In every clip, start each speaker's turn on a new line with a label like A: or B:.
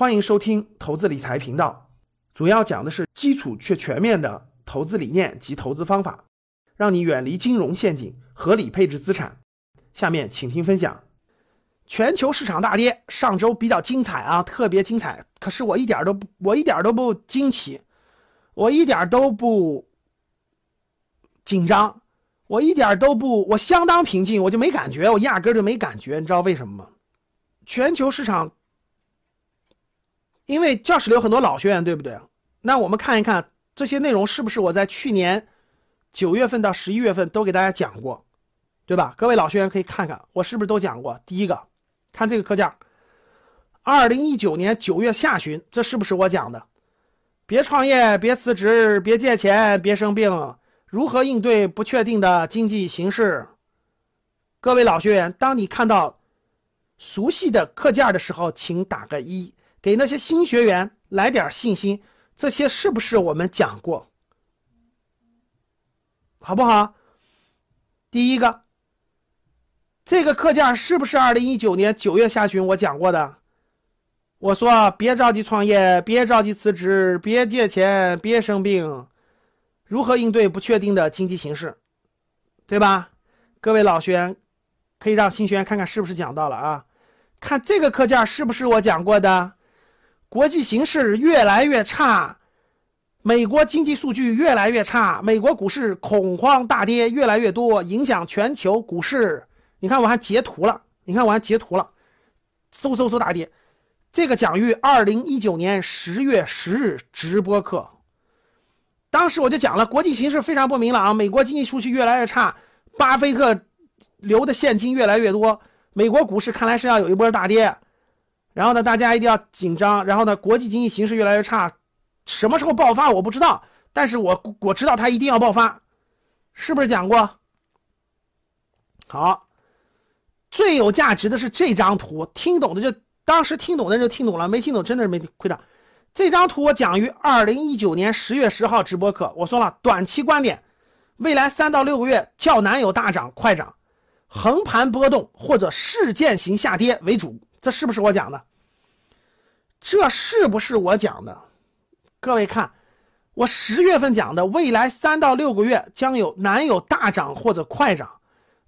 A: 欢迎收听投资理财频道，主要讲的是基础却全面的投资理念及投资方法，让你远离金融陷阱，合理配置资产。下面请听分享。全球市场大跌，上周比较精彩啊，特别精彩。可是我一点都不，我一点都不惊奇，我一点都不紧张，我一点都不，我相当平静，我就没感觉，我压根就没感觉。你知道为什么吗？全球市场。因为教室里有很多老学员，对不对？那我们看一看这些内容是不是我在去年九月份到十一月份都给大家讲过，对吧？各位老学员可以看看我是不是都讲过。第一个，看这个课件，二零一九年九月下旬，这是不是我讲的？别创业，别辞职，别借钱，别生病，如何应对不确定的经济形势？各位老学员，当你看到熟悉的课件的时候，请打个一。给那些新学员来点信心，这些是不是我们讲过？好不好？第一个，这个课件是不是二零一九年九月下旬我讲过的？我说别着急创业，别着急辞职，别借钱，别生病，如何应对不确定的经济形势，对吧？各位老学员，可以让新学员看看是不是讲到了啊？看这个课件是不是我讲过的？国际形势越来越差，美国经济数据越来越差，美国股市恐慌大跌越来越多，影响全球股市。你看我还截图了，你看我还截图了，嗖嗖嗖大跌。这个讲于二零一九年十月十日直播课，当时我就讲了，国际形势非常不明朗，美国经济数据越来越差，巴菲特留的现金越来越多，美国股市看来是要有一波大跌。然后呢，大家一定要紧张。然后呢，国际经济形势越来越差，什么时候爆发我不知道，但是我我知道它一定要爆发，是不是讲过？好，最有价值的是这张图，听懂的就当时听懂的人就听懂了，没听懂真的是没亏大。这张图我讲于二零一九年十月十号直播课，我说了，短期观点，未来三到六个月较难有大涨快涨，横盘波动或者事件型下跌为主。这是不是我讲的？这是不是我讲的？各位看，我十月份讲的，未来三到六个月将有难有大涨或者快涨。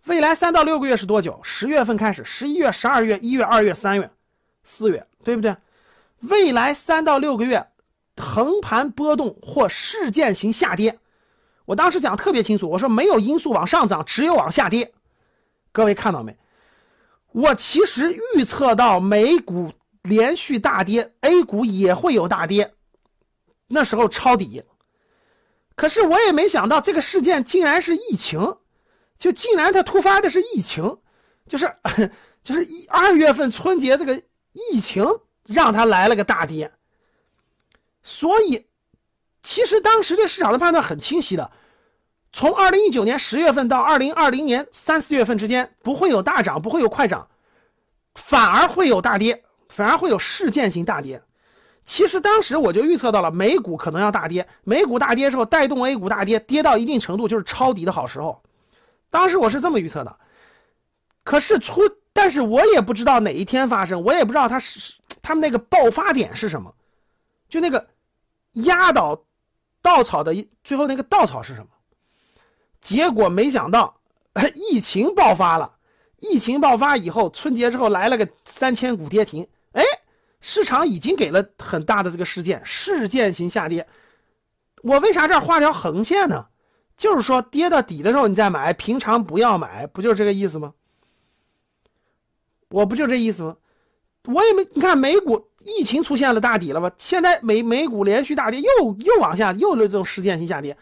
A: 未来三到六个月是多久？十月份开始，十一月、十二月、一月、二月、三月、四月，对不对？未来三到六个月，横盘波动或事件型下跌。我当时讲特别清楚，我说没有因素往上涨，只有往下跌。各位看到没？我其实预测到美股连续大跌，A 股也会有大跌，那时候抄底。可是我也没想到这个事件竟然是疫情，就竟然它突发的是疫情，就是 就是一二月份春节这个疫情让它来了个大跌。所以，其实当时对市场的判断很清晰的。从二零一九年十月份到二零二零年三四月份之间，不会有大涨，不会有快涨，反而会有大跌，反而会有事件性大跌。其实当时我就预测到了美股可能要大跌，美股大跌之后带动 A 股大跌，跌到一定程度就是抄底的好时候。当时我是这么预测的。可是出，但是我也不知道哪一天发生，我也不知道它是他们那个爆发点是什么，就那个压倒稻草的最后那个稻草是什么。结果没想到，疫情爆发了。疫情爆发以后，春节之后来了个三千股跌停。哎，市场已经给了很大的这个事件，事件型下跌。我为啥这儿画条横线呢？就是说跌到底的时候你再买，平常不要买，不就是这个意思吗？我不就这意思吗？我也没，你看美股疫情出现了大底了吧？现在美美股连续大跌，又又往下，又是这种事件型下跌。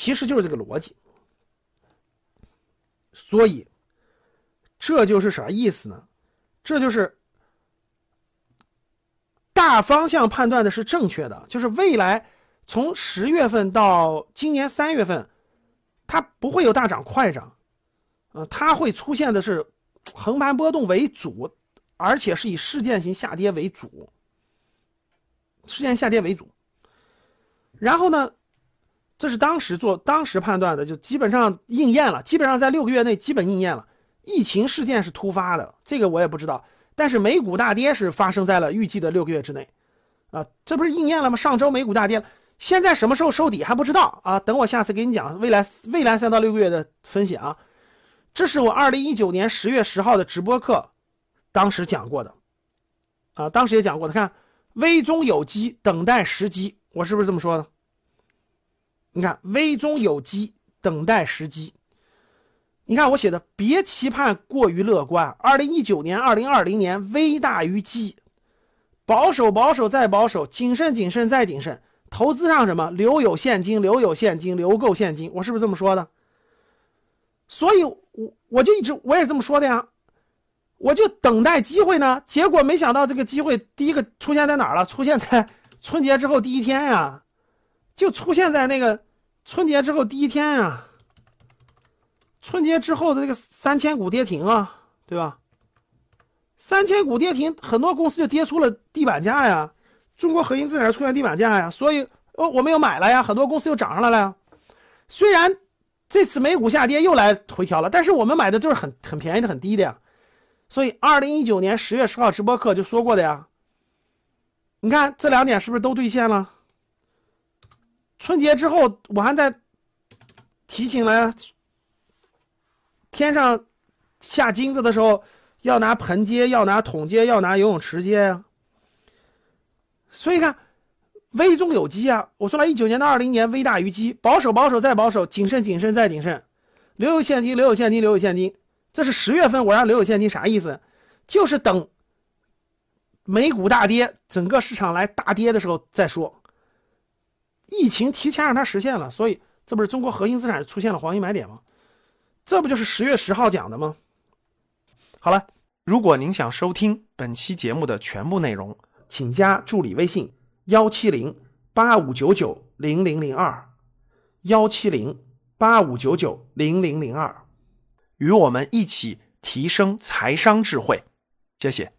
A: 其实就是这个逻辑，所以这就是啥意思呢？这就是大方向判断的是正确的，就是未来从十月份到今年三月份，它不会有大涨快涨，呃，它会出现的是横盘波动为主，而且是以事件型下跌为主，事件下跌为主，然后呢？这是当时做当时判断的，就基本上应验了，基本上在六个月内基本应验了。疫情事件是突发的，这个我也不知道，但是美股大跌是发生在了预计的六个月之内，啊，这不是应验了吗？上周美股大跌，现在什么时候收底还不知道啊？等我下次给你讲未来未来三到六个月的分析啊。这是我二零一九年十月十号的直播课，当时讲过的，啊，当时也讲过的。看，危中有机，等待时机，我是不是这么说的？你看，危中有机，等待时机。你看我写的，别期盼过于乐观。二零一九年、二零二零年危大于机，保守、保守再保守，谨慎、谨慎再谨慎。投资上什么？留有现金，留有现金，留够现金。我是不是这么说的？所以，我我就一直我也这么说的呀，我就等待机会呢。结果没想到这个机会第一个出现在哪儿了？出现在 春节之后第一天呀，就出现在那个春节之后第一天呀。春节之后的这个三千股跌停啊，对吧？三千股跌停，很多公司就跌出了地板价呀。中国核心资产出现地板价呀，所以呃我们又买了呀，很多公司又涨上来了呀。虽然这次美股下跌又来回调了，但是我们买的就是很很便宜的、很低的呀。所以二零一九年十月十号直播课就说过的呀。你看这两点是不是都兑现了？春节之后我还在提醒了。天上下金子的时候，要拿盆接，要拿桶接，要拿游泳池接呀。所以看，危中有机啊！我说了一九年到二零年，危大于机，保守保守再保守，谨慎谨慎再谨慎，留有现金，留有现金，留有现金。这是十月份我让留有现金啥意思？就是等美股大跌，整个市场来大跌的时候再说。疫情提前让它实现了，所以这不是中国核心资产出现了黄金买点吗？这不就是十月十号讲的吗？好了，
B: 如果您想收听本期节目的全部内容，请加助理微信幺七零八五九九零零零二幺七零八五九九零零零二，与我们一起提升财商智慧。谢谢。